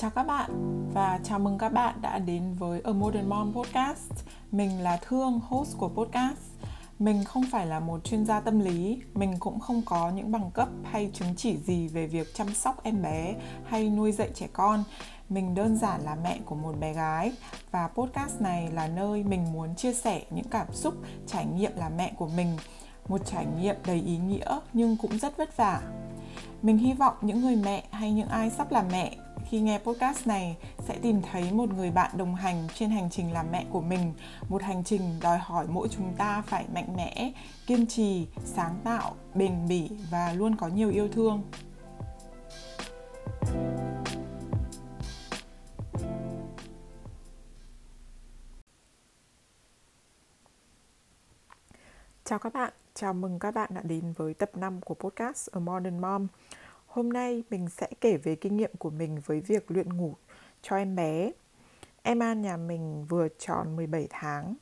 Chào các bạn và chào mừng các bạn đã đến với A Modern Mom Podcast. Mình là Thương, host của podcast. Mình không phải là một chuyên gia tâm lý, mình cũng không có những bằng cấp hay chứng chỉ gì về việc chăm sóc em bé hay nuôi dạy trẻ con. Mình đơn giản là mẹ của một bé gái và podcast này là nơi mình muốn chia sẻ những cảm xúc, trải nghiệm là mẹ của mình. Một trải nghiệm đầy ý nghĩa nhưng cũng rất vất vả. Mình hy vọng những người mẹ hay những ai sắp làm mẹ khi nghe podcast này sẽ tìm thấy một người bạn đồng hành trên hành trình làm mẹ của mình một hành trình đòi hỏi mỗi chúng ta phải mạnh mẽ kiên trì sáng tạo bền bỉ và luôn có nhiều yêu thương Chào các bạn, chào mừng các bạn đã đến với tập 5 của podcast A Modern Mom. Hôm nay mình sẽ kể về kinh nghiệm của mình với việc luyện ngủ cho em bé. Em An nhà mình vừa tròn 17 tháng.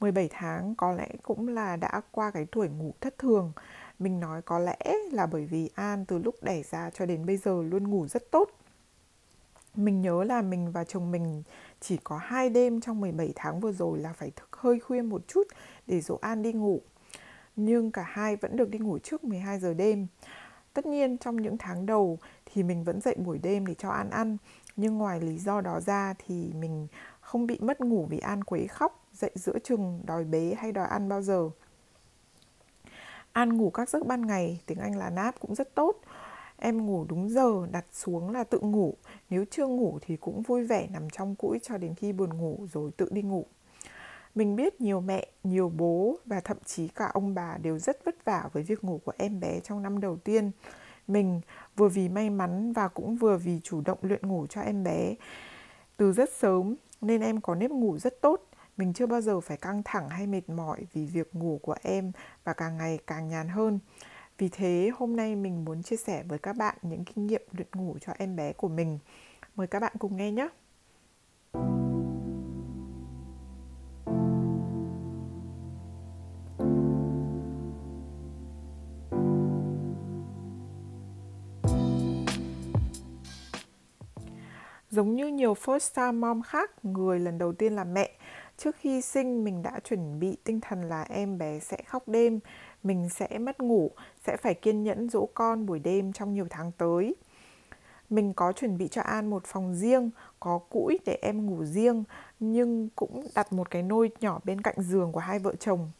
17 tháng có lẽ cũng là đã qua cái tuổi ngủ thất thường. Mình nói có lẽ là bởi vì An từ lúc đẻ ra cho đến bây giờ luôn ngủ rất tốt. Mình nhớ là mình và chồng mình chỉ có hai đêm trong 17 tháng vừa rồi là phải thức hơi khuya một chút để dỗ An đi ngủ. Nhưng cả hai vẫn được đi ngủ trước 12 giờ đêm. Tất nhiên trong những tháng đầu thì mình vẫn dậy buổi đêm để cho An ăn Nhưng ngoài lý do đó ra thì mình không bị mất ngủ vì An quấy khóc Dậy giữa chừng đòi bế hay đòi ăn bao giờ. An ngủ các giấc ban ngày, tiếng Anh là nap cũng rất tốt. Em ngủ đúng giờ, đặt xuống là tự ngủ. Nếu chưa ngủ thì cũng vui vẻ nằm trong cũi cho đến khi buồn ngủ rồi tự đi ngủ mình biết nhiều mẹ, nhiều bố và thậm chí cả ông bà đều rất vất vả với việc ngủ của em bé trong năm đầu tiên. Mình vừa vì may mắn và cũng vừa vì chủ động luyện ngủ cho em bé từ rất sớm nên em có nếp ngủ rất tốt. Mình chưa bao giờ phải căng thẳng hay mệt mỏi vì việc ngủ của em và càng ngày càng nhàn hơn. Vì thế hôm nay mình muốn chia sẻ với các bạn những kinh nghiệm luyện ngủ cho em bé của mình. Mời các bạn cùng nghe nhé. Giống như nhiều first time mom khác, người lần đầu tiên làm mẹ, trước khi sinh mình đã chuẩn bị tinh thần là em bé sẽ khóc đêm, mình sẽ mất ngủ, sẽ phải kiên nhẫn dỗ con buổi đêm trong nhiều tháng tới. Mình có chuẩn bị cho An một phòng riêng, có cũi để em ngủ riêng, nhưng cũng đặt một cái nôi nhỏ bên cạnh giường của hai vợ chồng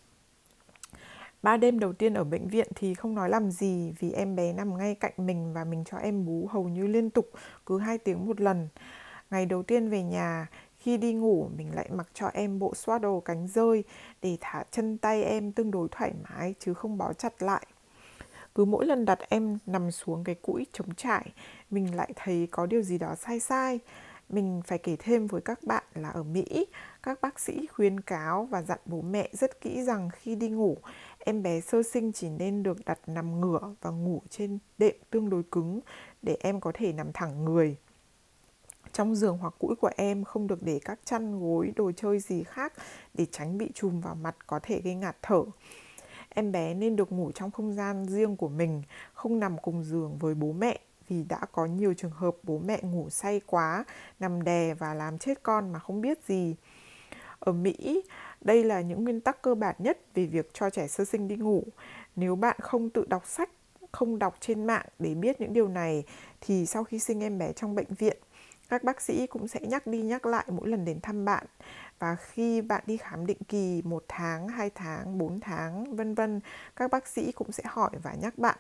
Ba đêm đầu tiên ở bệnh viện thì không nói làm gì vì em bé nằm ngay cạnh mình và mình cho em bú hầu như liên tục, cứ hai tiếng một lần. Ngày đầu tiên về nhà, khi đi ngủ mình lại mặc cho em bộ swaddle cánh rơi để thả chân tay em tương đối thoải mái chứ không bó chặt lại. Cứ mỗi lần đặt em nằm xuống cái cũi trống trải, mình lại thấy có điều gì đó sai sai. Mình phải kể thêm với các bạn là ở Mỹ, các bác sĩ khuyên cáo và dặn bố mẹ rất kỹ rằng khi đi ngủ, em bé sơ sinh chỉ nên được đặt nằm ngửa và ngủ trên đệm tương đối cứng để em có thể nằm thẳng người. Trong giường hoặc cũi của em không được để các chăn gối, đồ chơi gì khác để tránh bị chùm vào mặt có thể gây ngạt thở. Em bé nên được ngủ trong không gian riêng của mình, không nằm cùng giường với bố mẹ vì đã có nhiều trường hợp bố mẹ ngủ say quá, nằm đè và làm chết con mà không biết gì. Ở Mỹ, đây là những nguyên tắc cơ bản nhất về việc cho trẻ sơ sinh đi ngủ. Nếu bạn không tự đọc sách, không đọc trên mạng để biết những điều này thì sau khi sinh em bé trong bệnh viện, các bác sĩ cũng sẽ nhắc đi nhắc lại mỗi lần đến thăm bạn và khi bạn đi khám định kỳ một tháng, 2 tháng, 4 tháng, vân vân, các bác sĩ cũng sẽ hỏi và nhắc bạn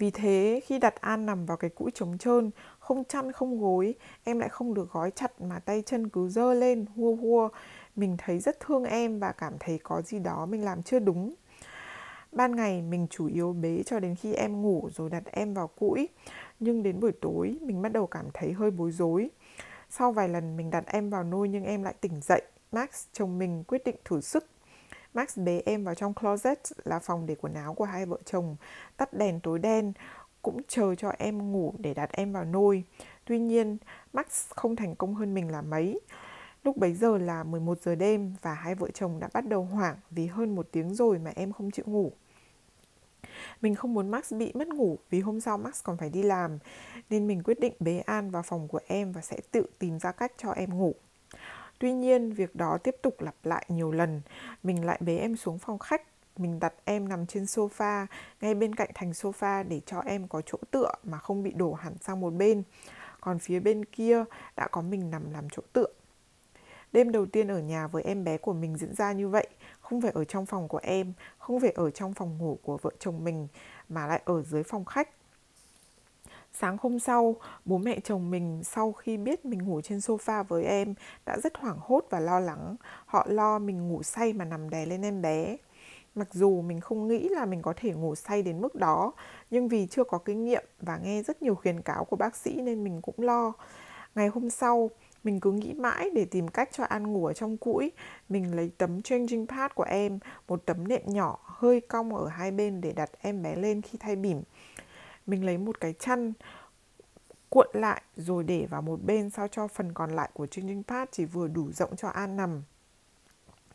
vì thế khi đặt An nằm vào cái cũi trống trơn, không chăn không gối, em lại không được gói chặt mà tay chân cứ dơ lên hua hua. Mình thấy rất thương em và cảm thấy có gì đó mình làm chưa đúng. Ban ngày mình chủ yếu bế cho đến khi em ngủ rồi đặt em vào cũi. Nhưng đến buổi tối mình bắt đầu cảm thấy hơi bối rối. Sau vài lần mình đặt em vào nôi nhưng em lại tỉnh dậy. Max, chồng mình quyết định thử sức Max bế em vào trong closet là phòng để quần áo của hai vợ chồng, tắt đèn tối đen, cũng chờ cho em ngủ để đặt em vào nôi. Tuy nhiên, Max không thành công hơn mình là mấy. Lúc bấy giờ là 11 giờ đêm và hai vợ chồng đã bắt đầu hoảng vì hơn một tiếng rồi mà em không chịu ngủ. Mình không muốn Max bị mất ngủ vì hôm sau Max còn phải đi làm, nên mình quyết định bế An vào phòng của em và sẽ tự tìm ra cách cho em ngủ. Tuy nhiên, việc đó tiếp tục lặp lại nhiều lần. Mình lại bế em xuống phòng khách, mình đặt em nằm trên sofa, ngay bên cạnh thành sofa để cho em có chỗ tựa mà không bị đổ hẳn sang một bên. Còn phía bên kia đã có mình nằm làm chỗ tựa. Đêm đầu tiên ở nhà với em bé của mình diễn ra như vậy, không phải ở trong phòng của em, không phải ở trong phòng ngủ của vợ chồng mình, mà lại ở dưới phòng khách. Sáng hôm sau, bố mẹ chồng mình sau khi biết mình ngủ trên sofa với em đã rất hoảng hốt và lo lắng. Họ lo mình ngủ say mà nằm đè lên em bé. Mặc dù mình không nghĩ là mình có thể ngủ say đến mức đó, nhưng vì chưa có kinh nghiệm và nghe rất nhiều khuyến cáo của bác sĩ nên mình cũng lo. Ngày hôm sau, mình cứ nghĩ mãi để tìm cách cho An ngủ ở trong cũi. Mình lấy tấm changing pad của em, một tấm nệm nhỏ hơi cong ở hai bên để đặt em bé lên khi thay bỉm. Mình lấy một cái chăn cuộn lại rồi để vào một bên sao cho phần còn lại của changing pad chỉ vừa đủ rộng cho An nằm.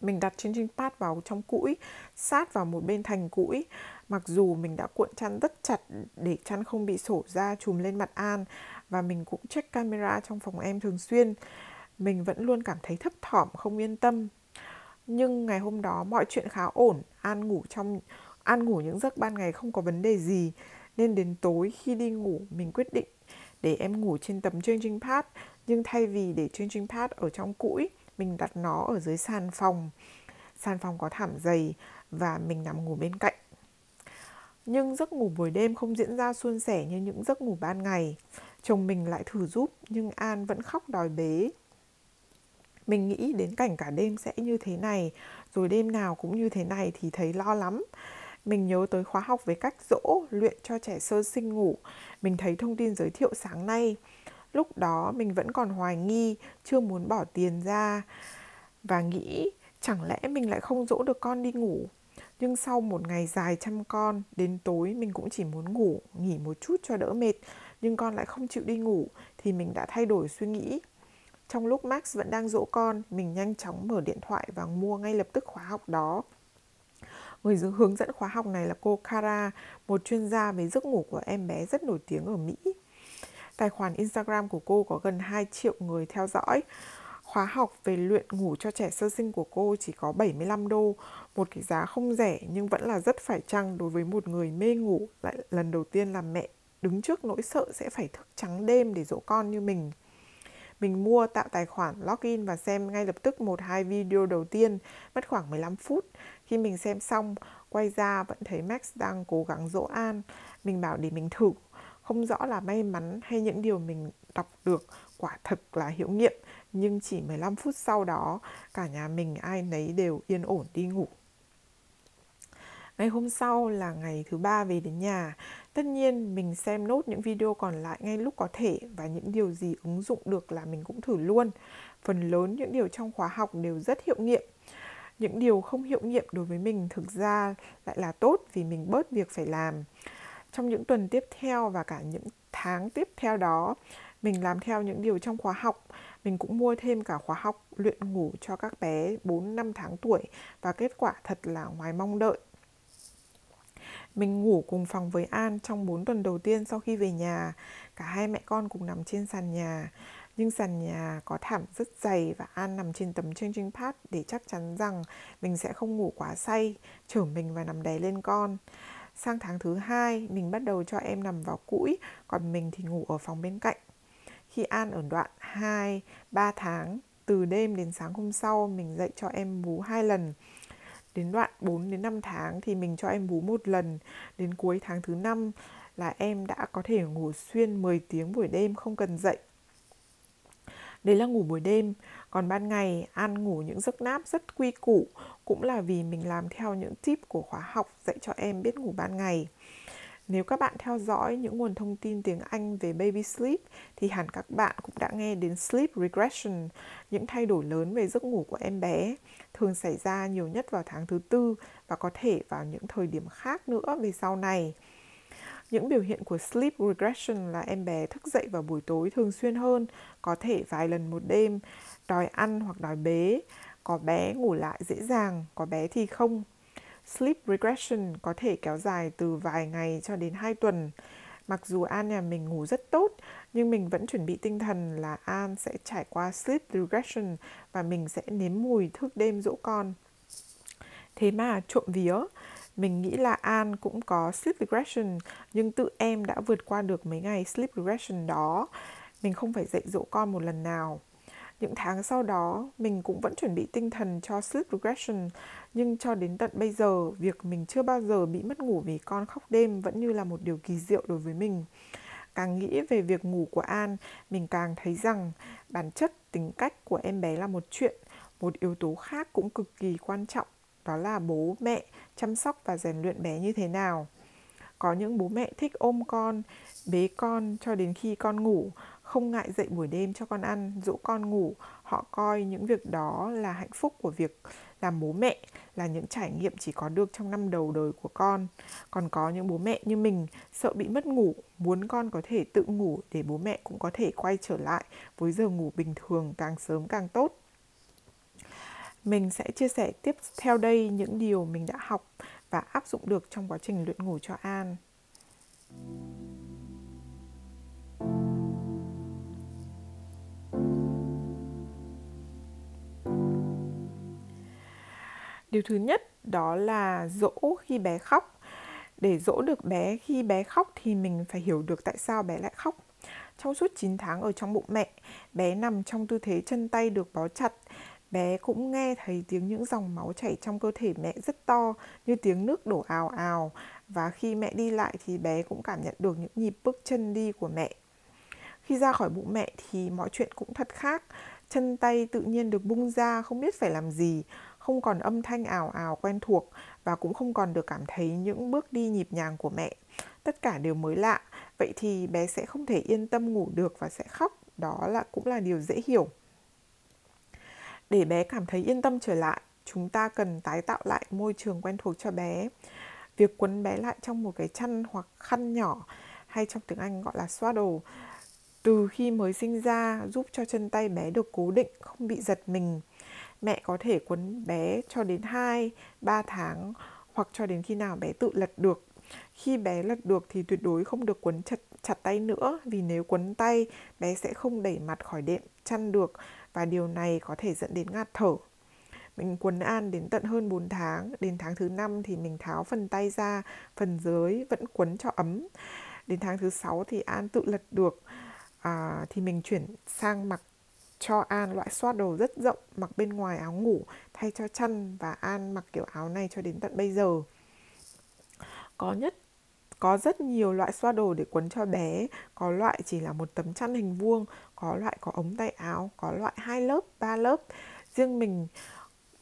Mình đặt changing pad vào trong cũi, sát vào một bên thành cũi. Mặc dù mình đã cuộn chăn rất chặt để chăn không bị sổ ra trùm lên mặt An và mình cũng check camera trong phòng em thường xuyên. Mình vẫn luôn cảm thấy thấp thỏm, không yên tâm. Nhưng ngày hôm đó mọi chuyện khá ổn, An ngủ trong An ngủ những giấc ban ngày không có vấn đề gì nên đến tối khi đi ngủ mình quyết định để em ngủ trên tấm changing pad nhưng thay vì để changing pad ở trong cũi, mình đặt nó ở dưới sàn phòng. Sàn phòng có thảm dày và mình nằm ngủ bên cạnh. Nhưng giấc ngủ buổi đêm không diễn ra suôn sẻ như những giấc ngủ ban ngày. Chồng mình lại thử giúp, nhưng an vẫn khóc đòi bế. Mình nghĩ đến cảnh cả đêm sẽ như thế này, rồi đêm nào cũng như thế này thì thấy lo lắm mình nhớ tới khóa học về cách dỗ, luyện cho trẻ sơ sinh ngủ. Mình thấy thông tin giới thiệu sáng nay. Lúc đó mình vẫn còn hoài nghi, chưa muốn bỏ tiền ra. Và nghĩ chẳng lẽ mình lại không dỗ được con đi ngủ. Nhưng sau một ngày dài chăm con, đến tối mình cũng chỉ muốn ngủ, nghỉ một chút cho đỡ mệt. Nhưng con lại không chịu đi ngủ, thì mình đã thay đổi suy nghĩ. Trong lúc max vẫn đang dỗ con, mình nhanh chóng mở điện thoại và mua ngay lập tức khóa học đó. Người hướng dẫn khóa học này là cô Kara, một chuyên gia về giấc ngủ của em bé rất nổi tiếng ở Mỹ. Tài khoản Instagram của cô có gần 2 triệu người theo dõi. Khóa học về luyện ngủ cho trẻ sơ sinh của cô chỉ có 75 đô, một cái giá không rẻ nhưng vẫn là rất phải chăng đối với một người mê ngủ lại lần đầu tiên làm mẹ, đứng trước nỗi sợ sẽ phải thức trắng đêm để dỗ con như mình. Mình mua tạo tài khoản login và xem ngay lập tức một hai video đầu tiên, mất khoảng 15 phút. Khi mình xem xong, quay ra vẫn thấy Max đang cố gắng dỗ An. Mình bảo để mình thử. Không rõ là may mắn hay những điều mình đọc được quả thực là hiệu nghiệm. Nhưng chỉ 15 phút sau đó, cả nhà mình ai nấy đều yên ổn đi ngủ. Ngày hôm sau là ngày thứ ba về đến nhà. Tất nhiên mình xem nốt những video còn lại ngay lúc có thể và những điều gì ứng dụng được là mình cũng thử luôn. Phần lớn những điều trong khóa học đều rất hiệu nghiệm những điều không hiệu nghiệm đối với mình thực ra lại là tốt vì mình bớt việc phải làm trong những tuần tiếp theo và cả những tháng tiếp theo đó, mình làm theo những điều trong khóa học mình cũng mua thêm cả khóa học luyện ngủ cho các bé 4-5 tháng tuổi và kết quả thật là ngoài mong đợi. Mình ngủ cùng phòng với An trong 4 tuần đầu tiên sau khi về nhà. Cả hai mẹ con cùng nằm trên sàn nhà nhưng sàn nhà có thảm rất dày và An nằm trên tấm changing pad để chắc chắn rằng mình sẽ không ngủ quá say, chở mình và nằm đè lên con. Sang tháng thứ hai, mình bắt đầu cho em nằm vào cũi, còn mình thì ngủ ở phòng bên cạnh. Khi An ở đoạn 2, 3 tháng, từ đêm đến sáng hôm sau, mình dậy cho em bú hai lần. Đến đoạn 4 đến 5 tháng thì mình cho em bú một lần. Đến cuối tháng thứ 5 là em đã có thể ngủ xuyên 10 tiếng buổi đêm không cần dậy Đấy là ngủ buổi đêm. Còn ban ngày ăn ngủ những giấc nap rất quy củ Cũng là vì mình làm theo những tip của khóa học dạy cho em biết ngủ ban ngày. Nếu các bạn theo dõi những nguồn thông tin tiếng Anh về baby sleep thì hẳn các bạn cũng đã nghe đến sleep regression, những thay đổi lớn về giấc ngủ của em bé, thường xảy ra nhiều nhất vào tháng thứ tư và có thể vào những thời điểm khác nữa về sau này. Những biểu hiện của sleep regression là em bé thức dậy vào buổi tối thường xuyên hơn, có thể vài lần một đêm, đòi ăn hoặc đòi bế, có bé ngủ lại dễ dàng, có bé thì không. sleep regression có thể kéo dài từ vài ngày cho đến 2 tuần. Mặc dù An nhà mình ngủ rất tốt, nhưng mình vẫn chuẩn bị tinh thần là An sẽ trải qua sleep regression và mình sẽ nếm mùi thức đêm dỗ con. Thế mà trộm vía, mình nghĩ là An cũng có sleep regression nhưng tự em đã vượt qua được mấy ngày sleep regression đó. Mình không phải dạy dỗ con một lần nào. Những tháng sau đó, mình cũng vẫn chuẩn bị tinh thần cho sleep regression, nhưng cho đến tận bây giờ, việc mình chưa bao giờ bị mất ngủ vì con khóc đêm vẫn như là một điều kỳ diệu đối với mình. Càng nghĩ về việc ngủ của An, mình càng thấy rằng bản chất tính cách của em bé là một chuyện, một yếu tố khác cũng cực kỳ quan trọng, đó là bố mẹ chăm sóc và rèn luyện bé như thế nào. Có những bố mẹ thích ôm con, bế con cho đến khi con ngủ, không ngại dậy buổi đêm cho con ăn, dỗ con ngủ. Họ coi những việc đó là hạnh phúc của việc làm bố mẹ, là những trải nghiệm chỉ có được trong năm đầu đời của con. Còn có những bố mẹ như mình sợ bị mất ngủ, muốn con có thể tự ngủ để bố mẹ cũng có thể quay trở lại với giờ ngủ bình thường càng sớm càng tốt. Mình sẽ chia sẻ tiếp theo đây những điều mình đã học và áp dụng được trong quá trình luyện ngủ cho An. Điều thứ nhất đó là dỗ khi bé khóc. Để dỗ được bé khi bé khóc thì mình phải hiểu được tại sao bé lại khóc. Trong suốt 9 tháng ở trong bụng mẹ, bé nằm trong tư thế chân tay được bó chặt. Bé cũng nghe thấy tiếng những dòng máu chảy trong cơ thể mẹ rất to như tiếng nước đổ ào ào và khi mẹ đi lại thì bé cũng cảm nhận được những nhịp bước chân đi của mẹ. Khi ra khỏi bụng mẹ thì mọi chuyện cũng thật khác. Chân tay tự nhiên được bung ra không biết phải làm gì không còn âm thanh ào ào quen thuộc và cũng không còn được cảm thấy những bước đi nhịp nhàng của mẹ. Tất cả đều mới lạ, vậy thì bé sẽ không thể yên tâm ngủ được và sẽ khóc, đó là cũng là điều dễ hiểu. Để bé cảm thấy yên tâm trở lại, chúng ta cần tái tạo lại môi trường quen thuộc cho bé. Việc quấn bé lại trong một cái chăn hoặc khăn nhỏ hay trong tiếng Anh gọi là swaddle từ khi mới sinh ra giúp cho chân tay bé được cố định, không bị giật mình mẹ có thể quấn bé cho đến 2, 3 tháng hoặc cho đến khi nào bé tự lật được. Khi bé lật được thì tuyệt đối không được quấn chặt chặt tay nữa vì nếu quấn tay bé sẽ không đẩy mặt khỏi đệm chăn được và điều này có thể dẫn đến ngạt thở. Mình quấn An đến tận hơn 4 tháng, đến tháng thứ 5 thì mình tháo phần tay ra, phần dưới vẫn quấn cho ấm. Đến tháng thứ 6 thì An tự lật được à, thì mình chuyển sang mặc cho An loại xoát đồ rất rộng mặc bên ngoài áo ngủ thay cho chăn và An mặc kiểu áo này cho đến tận bây giờ. Có nhất có rất nhiều loại xoa đồ để quấn cho bé. Có loại chỉ là một tấm chăn hình vuông, có loại có ống tay áo, có loại hai lớp, ba lớp. Riêng mình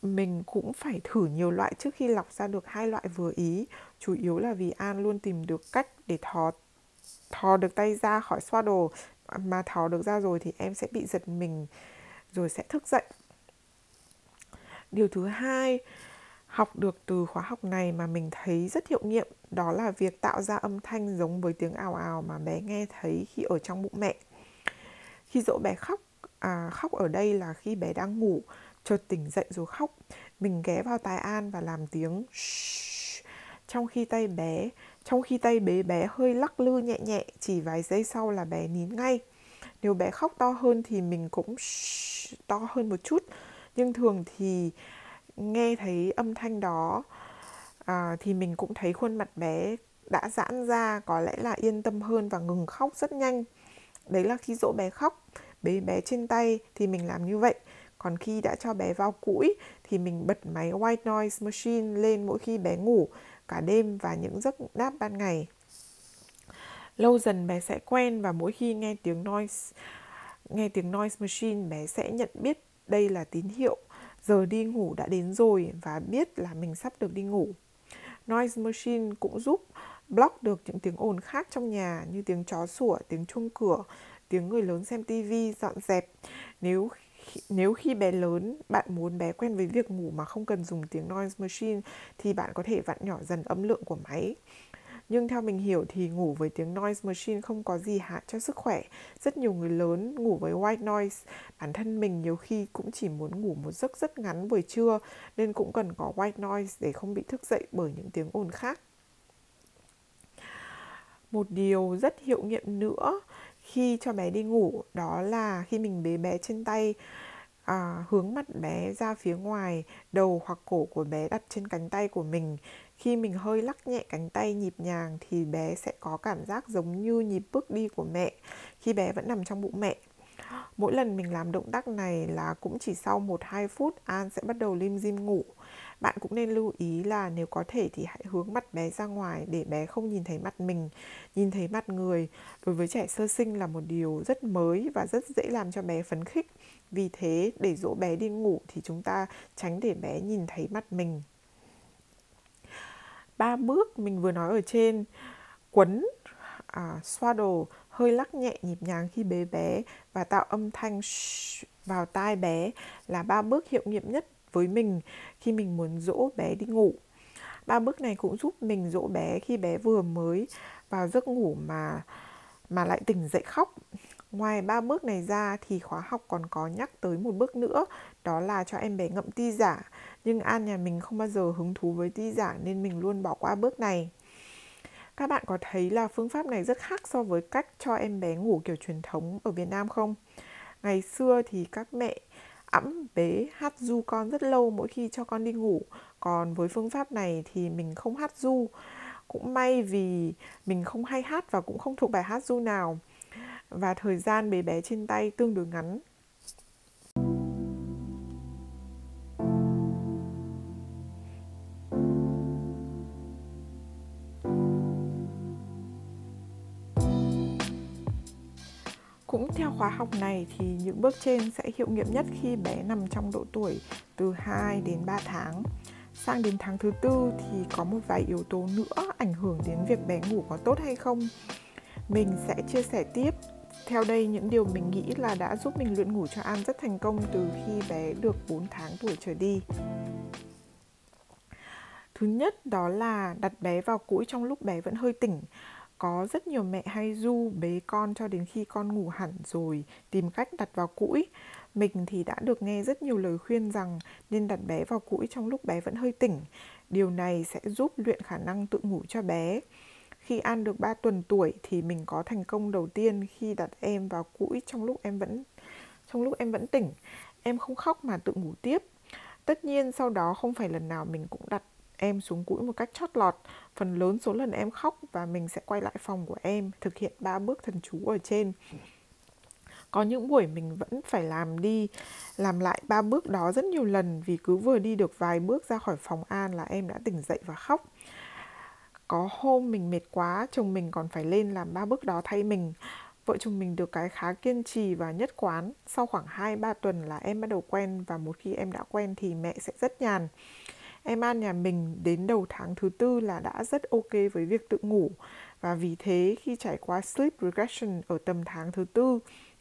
mình cũng phải thử nhiều loại trước khi lọc ra được hai loại vừa ý. Chủ yếu là vì an luôn tìm được cách để thò thò được tay ra khỏi xoa đồ. Mà thò được ra rồi thì em sẽ bị giật mình, rồi sẽ thức dậy. Điều thứ hai học được từ khóa học này mà mình thấy rất hiệu nghiệm đó là việc tạo ra âm thanh giống với tiếng ào ào mà bé nghe thấy khi ở trong bụng mẹ. Khi dỗ bé khóc à, khóc ở đây là khi bé đang ngủ chợt tỉnh dậy rồi khóc. Mình ghé vào tai an và làm tiếng shh, trong khi tay bé trong khi tay bé bé hơi lắc lư nhẹ nhẹ chỉ vài giây sau là bé nín ngay. Nếu bé khóc to hơn thì mình cũng to hơn một chút. Nhưng thường thì nghe thấy âm thanh đó à, thì mình cũng thấy khuôn mặt bé đã giãn ra có lẽ là yên tâm hơn và ngừng khóc rất nhanh. Đấy là khi dỗ bé khóc bế bé trên tay thì mình làm như vậy. Còn khi đã cho bé vào cũi thì mình bật máy white noise machine lên mỗi khi bé ngủ cả đêm và những giấc đáp ban ngày. Lâu dần bé sẽ quen và mỗi khi nghe tiếng noise nghe tiếng noise machine bé sẽ nhận biết đây là tín hiệu giờ đi ngủ đã đến rồi và biết là mình sắp được đi ngủ. Noise machine cũng giúp block được những tiếng ồn khác trong nhà như tiếng chó sủa, tiếng chuông cửa, tiếng người lớn xem tivi, dọn dẹp. Nếu nếu khi bé lớn bạn muốn bé quen với việc ngủ mà không cần dùng tiếng noise machine thì bạn có thể vặn nhỏ dần âm lượng của máy nhưng theo mình hiểu thì ngủ với tiếng noise machine không có gì hại cho sức khỏe. Rất nhiều người lớn ngủ với white noise. Bản thân mình nhiều khi cũng chỉ muốn ngủ một giấc rất ngắn buổi trưa, nên cũng cần có white noise để không bị thức dậy bởi những tiếng ồn khác. Một điều rất hiệu nghiệm nữa khi cho bé đi ngủ đó là khi mình bế bé trên tay à, hướng mặt bé ra phía ngoài đầu hoặc cổ của bé đặt trên cánh tay của mình. Khi mình hơi lắc nhẹ cánh tay nhịp nhàng thì bé sẽ có cảm giác giống như nhịp bước đi của mẹ khi bé vẫn nằm trong bụng mẹ. Mỗi lần mình làm động tác này là cũng chỉ sau 1-2 phút An sẽ bắt đầu lim dim ngủ bạn cũng nên lưu ý là nếu có thể thì hãy hướng mặt bé ra ngoài để bé không nhìn thấy mặt mình, nhìn thấy mặt người. Đối với trẻ sơ sinh là một điều rất mới và rất dễ làm cho bé phấn khích. Vì thế để dỗ bé đi ngủ thì chúng ta tránh để bé nhìn thấy mặt mình. Ba bước mình vừa nói ở trên quấn à, swaddle hơi lắc nhẹ nhịp nhàng khi bế bé và tạo âm thanh vào tai bé là ba bước hiệu nghiệm nhất với mình khi mình muốn dỗ bé đi ngủ. Ba bước này cũng giúp mình dỗ bé khi bé vừa mới vào giấc ngủ mà mà lại tỉnh dậy khóc. Ngoài ba bước này ra thì khóa học còn có nhắc tới một bước nữa, đó là cho em bé ngậm ti giả. Nhưng an nhà mình không bao giờ hứng thú với ti giả nên mình luôn bỏ qua bước này. Các bạn có thấy là phương pháp này rất khác so với cách cho em bé ngủ kiểu truyền thống ở Việt Nam không? Ngày xưa thì các mẹ ẵm bế hát du con rất lâu mỗi khi cho con đi ngủ. Còn với phương pháp này thì mình không hát du. Cũng may vì mình không hay hát và cũng không thuộc bài hát du nào. Và thời gian bế bé trên tay tương đối ngắn. Khóa học này thì những bước trên sẽ hiệu nghiệm nhất khi bé nằm trong độ tuổi từ 2 đến 3 tháng. Sang đến tháng thứ tư thì có một vài yếu tố nữa ảnh hưởng đến việc bé ngủ có tốt hay không. Mình sẽ chia sẻ tiếp theo đây, những điều mình nghĩ là đã giúp mình luyện ngủ cho An rất thành công từ khi bé được 4 tháng tuổi trở đi. Thứ nhất đó là đặt bé vào cũi trong lúc bé vẫn hơi tỉnh có rất nhiều mẹ hay du bế con cho đến khi con ngủ hẳn rồi, tìm cách đặt vào cũi. Mình thì đã được nghe rất nhiều lời khuyên rằng nên đặt bé vào cũi trong lúc bé vẫn hơi tỉnh. Điều này sẽ giúp luyện khả năng tự ngủ cho bé. Khi An được 3 tuần tuổi thì mình có thành công đầu tiên khi đặt em vào cũi trong lúc em vẫn, trong lúc em vẫn tỉnh. Em không khóc mà tự ngủ tiếp. Tất nhiên sau đó không phải lần nào mình cũng đặt em xuống cũi một cách chót lọt. Phần lớn số lần em khóc và mình sẽ quay lại phòng của em thực hiện ba bước thần chú ở trên. Có những buổi mình vẫn phải làm đi làm lại ba bước đó rất nhiều lần vì cứ vừa đi được vài bước ra khỏi phòng An là em đã tỉnh dậy và khóc. Có hôm mình mệt quá, chồng mình còn phải lên làm ba bước đó thay mình. Vợ chồng mình được cái khá kiên trì và nhất quán. Sau khoảng 2-3 tuần là em bắt đầu quen và một khi em đã quen thì mẹ sẽ rất nhàn. Em An nhà mình đến đầu tháng thứ tư là đã rất ok với việc tự ngủ và vì thế khi trải qua sleep regression ở tầm tháng thứ tư,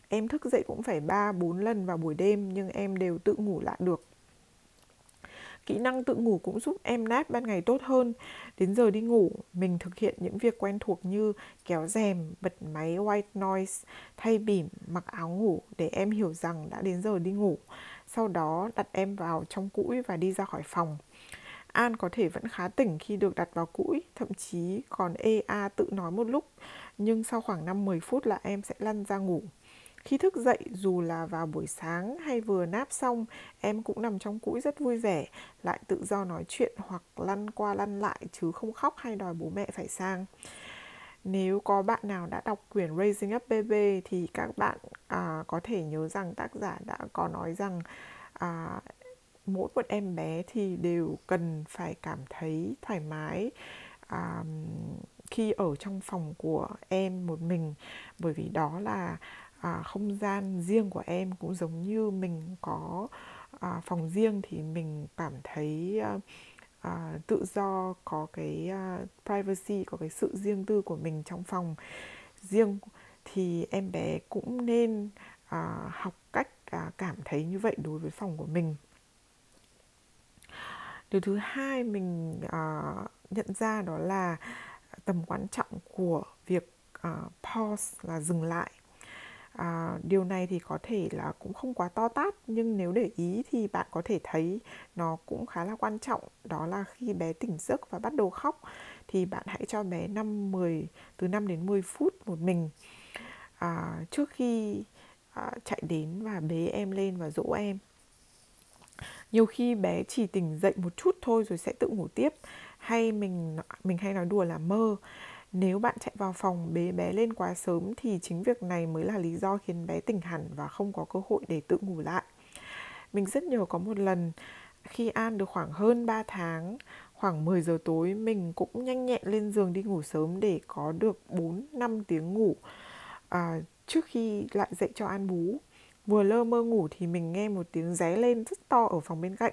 em thức dậy cũng phải 3-4 lần vào buổi đêm nhưng em đều tự ngủ lại được. Kỹ năng tự ngủ cũng giúp em nap ban ngày tốt hơn. Đến giờ đi ngủ, mình thực hiện những việc quen thuộc như kéo rèm, bật máy white noise, thay bỉm, mặc áo ngủ để em hiểu rằng đã đến giờ đi ngủ. Sau đó đặt em vào trong cũi và đi ra khỏi phòng. An có thể vẫn khá tỉnh khi được đặt vào cũi, thậm chí còn EA tự nói một lúc, nhưng sau khoảng 5-10 phút là em sẽ lăn ra ngủ. Khi thức dậy, dù là vào buổi sáng hay vừa náp xong, em cũng nằm trong cũi rất vui vẻ, lại tự do nói chuyện hoặc lăn qua lăn lại chứ không khóc hay đòi bố mẹ phải sang. Nếu có bạn nào đã đọc quyển Raising Up Baby thì các bạn à, có thể nhớ rằng tác giả đã có nói rằng à, mỗi một em bé thì đều cần phải cảm thấy thoải mái à, khi ở trong phòng của em một mình. Bởi vì đó là à, không gian riêng của em cũng giống như mình có à, phòng riêng thì mình cảm thấy à, à, tự do có cái uh, privacy có cái sự riêng tư của mình trong phòng riêng. Thì em bé cũng nên à, học cách à, cảm thấy như vậy đối với phòng của mình. Điều thứ hai mình uh, nhận ra đó là tầm quan trọng của việc uh, pause là dừng lại à, điều này thì có thể là cũng không quá to tát nhưng nếu để ý thì bạn có thể thấy nó cũng khá là quan trọng đó là khi bé tỉnh giấc và bắt đầu khóc thì bạn hãy cho bé 5 10 từ 5 đến 10 phút một mình. À, trước khi à, chạy đến và bế em lên và dỗ em nhiều khi bé chỉ tỉnh dậy một chút thôi rồi sẽ tự ngủ tiếp. Hay mình mình hay nói đùa là mơ nếu bạn chạy vào phòng bế bé lên quá sớm thì chính việc này mới là lý do khiến bé tỉnh hẳn và không có cơ hội để tự ngủ lại. Mình rất nhớ có một lần khi An được khoảng hơn 3 tháng, khoảng 10 giờ tối mình cũng nhanh nhẹn lên giường đi ngủ sớm để có được 4 5 tiếng ngủ à, trước khi lại dậy cho An bú. Vừa lơ mơ ngủ thì mình nghe một tiếng ré lên rất to ở phòng bên cạnh.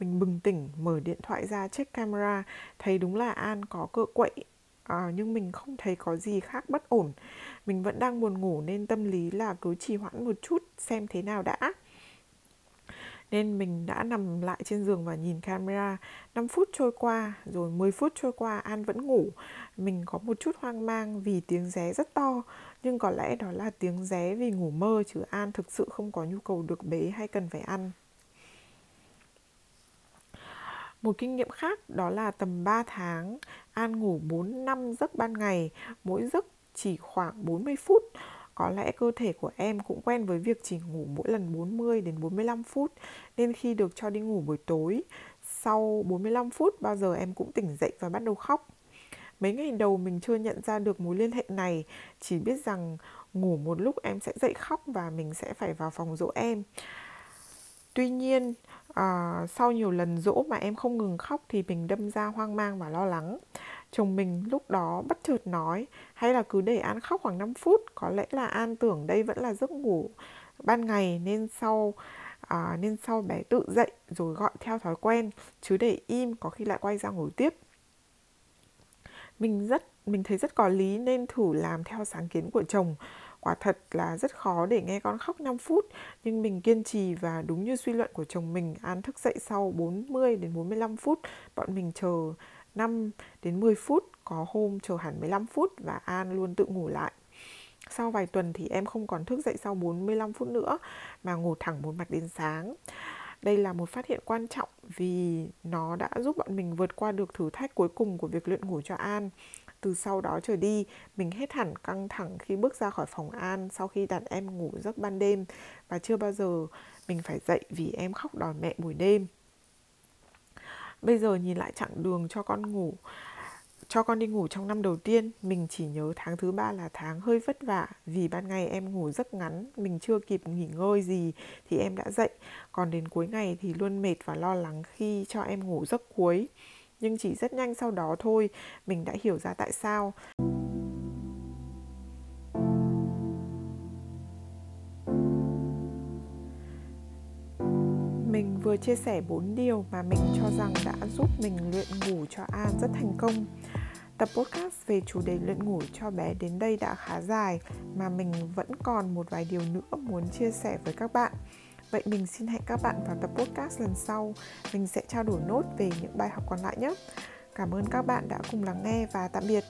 Mình bừng tỉnh, mở điện thoại ra check camera, thấy đúng là An có cựa quậy à, nhưng mình không thấy có gì khác bất ổn. Mình vẫn đang buồn ngủ nên tâm lý là cứ trì hoãn một chút xem thế nào đã. Nên mình đã nằm lại trên giường và nhìn camera. 5 phút trôi qua rồi 10 phút trôi qua An vẫn ngủ. Mình có một chút hoang mang vì tiếng ré rất to nhưng có lẽ đó là tiếng ré vì ngủ mơ chứ An thực sự không có nhu cầu được bế hay cần phải ăn một kinh nghiệm khác đó là tầm 3 tháng An ngủ 4 năm giấc ban ngày, mỗi giấc chỉ khoảng 40 phút. Có lẽ cơ thể của em cũng quen với việc chỉ ngủ mỗi lần 40 đến 45 phút nên khi được cho đi ngủ buổi tối, sau 45 phút bao giờ em cũng tỉnh dậy và bắt đầu khóc. Mấy ngày đầu mình chưa nhận ra được mối liên hệ này, chỉ biết rằng ngủ một lúc em sẽ dậy khóc và mình sẽ phải vào phòng dỗ em. Tuy nhiên, à, sau nhiều lần dỗ mà em không ngừng khóc thì mình đâm ra hoang mang và lo lắng. Chồng mình lúc đó bất chợt nói hay là cứ để an khóc khoảng 5 phút có lẽ là an tưởng đây vẫn là giấc ngủ ban ngày nên sau à, nên sau bé tự dậy rồi gọi theo thói quen chứ để im có khi lại quay ra ngủ tiếp. Mình rất mình thấy rất có lý nên thử làm theo sáng kiến của chồng. Quả thật là rất khó để nghe con khóc 5 phút, Nhưng mình kiên trì và đúng như suy luận của chồng mình, An thức dậy sau 40 đến 45 phút, Bọn mình chờ 5 đến 10 phút, Có hôm chờ hẳn 15 phút Và An luôn tự ngủ lại sau vài tuần thì em không còn thức dậy sau 45 phút nữa, mà ngủ thẳng một mạch đến sáng. Đây là một phát hiện quan trọng vì nó đã giúp bọn mình vượt qua được thử thách cuối cùng của việc luyện ngủ cho An. Từ sau đó trở đi, mình hết hẳn căng thẳng khi bước ra khỏi phòng An sau khi đặt em ngủ giấc ban đêm. Và chưa bao giờ mình phải dậy vì em khóc đòi mẹ buổi đêm. Bây giờ nhìn lại chặng đường cho con ngủ, cho con đi ngủ trong năm đầu tiên, mình chỉ nhớ tháng thứ ba là tháng hơi vất vả vì ban ngày em ngủ rất ngắn, mình chưa kịp nghỉ ngơi gì thì em đã dậy, còn đến cuối ngày thì luôn mệt và lo lắng khi cho em ngủ giấc cuối nhưng chỉ rất nhanh sau đó thôi, mình đã hiểu ra tại sao mình vừa chia sẻ 4 điều mà mình cho rằng đã giúp mình luyện ngủ cho An rất thành công. Tập podcast về chủ đề luyện ngủ cho bé đến đây đã khá dài, mà mình vẫn còn một vài điều nữa muốn chia sẻ với các bạn. Vậy mình xin hẹn các bạn vào tập podcast lần sau. Mình sẽ trao đổi nốt về những bài học còn lại nhé. Cảm ơn các bạn đã cùng lắng nghe và tạm biệt.